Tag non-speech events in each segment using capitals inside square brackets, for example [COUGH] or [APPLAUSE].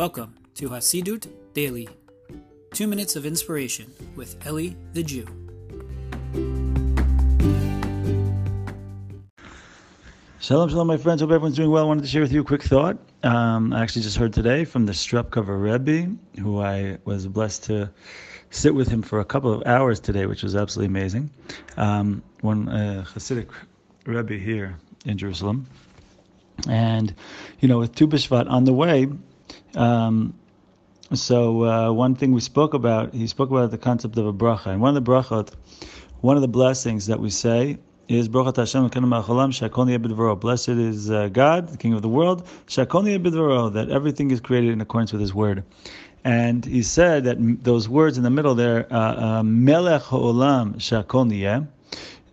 Welcome to Hasidut Daily, two minutes of inspiration with Eli the Jew. Shalom, shalom, my friends. Hope everyone's doing well. I wanted to share with you a quick thought. Um, I actually just heard today from the Stropkover Rebbe, who I was blessed to sit with him for a couple of hours today, which was absolutely amazing. Um, one uh, Hasidic Rebbe here in Jerusalem. And, you know, with Tu B'Shvat on the way, um, so uh, one thing we spoke about, he spoke about the concept of a bracha. And one of the brachot, one of the blessings that we say is Brachat Hashem Shakol Blessed is uh, God, the King of the world, that everything is created in accordance with His word. And he said that those words in the middle there, uh, uh, Melech Ha'olam Shakol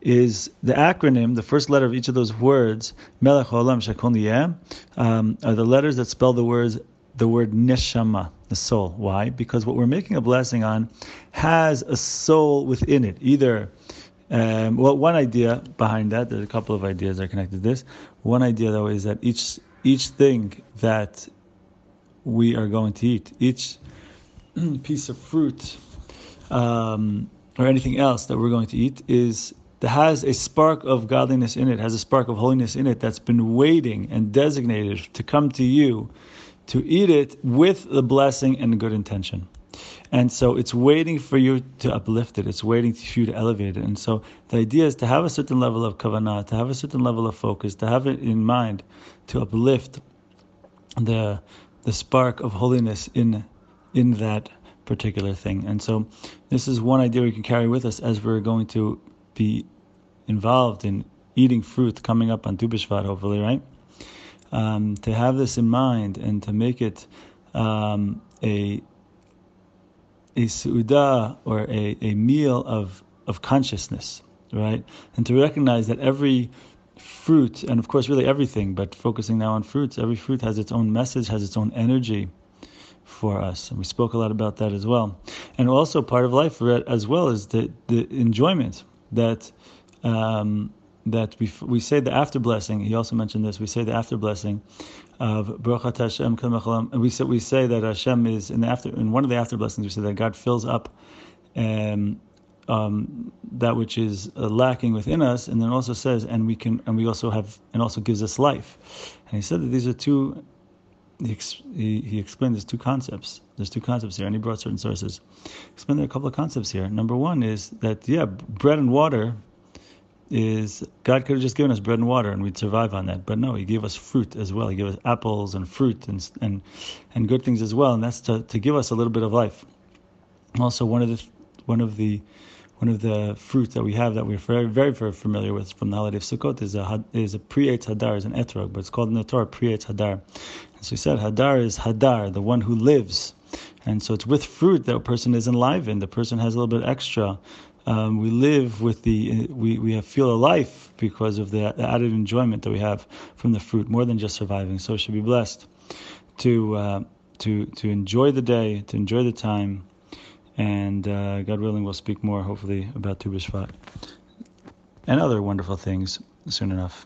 is the acronym, the first letter of each of those words, Melech Ha'olam Shakol um, are the letters that spell the words the word neshama, the soul. Why? Because what we're making a blessing on has a soul within it. Either, um, well, one idea behind that, there's a couple of ideas that are connected to this. One idea, though, is that each each thing that we are going to eat, each [CLEARS THROAT] piece of fruit um, or anything else that we're going to eat, is that has a spark of godliness in it, has a spark of holiness in it that's been waiting and designated to come to you to eat it with the blessing and good intention. And so it's waiting for you to uplift it. It's waiting for you to elevate it. And so the idea is to have a certain level of kavanah, to have a certain level of focus, to have it in mind, to uplift the the spark of holiness in in that particular thing. And so this is one idea we can carry with us as we're going to be involved in eating fruit coming up on Tu hopefully, right? Um, to have this in mind and to make it um, a a su'udah or a, a meal of, of consciousness, right? And to recognize that every fruit, and of course, really everything, but focusing now on fruits, every fruit has its own message, has its own energy for us. And we spoke a lot about that as well. And also, part of life as well is the, the enjoyment that um, that we we say the after blessing. He also mentioned this. We say the after blessing of Baruch Hashem and we say we say that Hashem is in the after in one of the after blessings. We say that God fills up. Um, um, that which is uh, lacking within us, and then also says, and we can, and we also have, and also gives us life. And he said that these are two. He, he, he explained there's two concepts. There's two concepts here, and he brought certain sources. Explained there are a couple of concepts here. Number one is that yeah, bread and water is God could have just given us bread and water and we'd survive on that. But no, He gave us fruit as well. He gave us apples and fruit and and and good things as well. And that's to, to give us a little bit of life. Also, one of the one of the one of the fruits that we have that we're very very very familiar with from the holiday of Sukkot is a is a pri hadar, is an etrog, but it's called in the Torah hadar. And so he said hadar is hadar, the one who lives. And so it's with fruit that a person is enlivened. The person has a little bit extra um, we live with the we, we have feel a life because of the added enjoyment that we have from the fruit more than just surviving. So we should be blessed to uh, to to enjoy the day to enjoy the time and uh, God willing we'll speak more hopefully about Tu B'Shvat and other wonderful things soon enough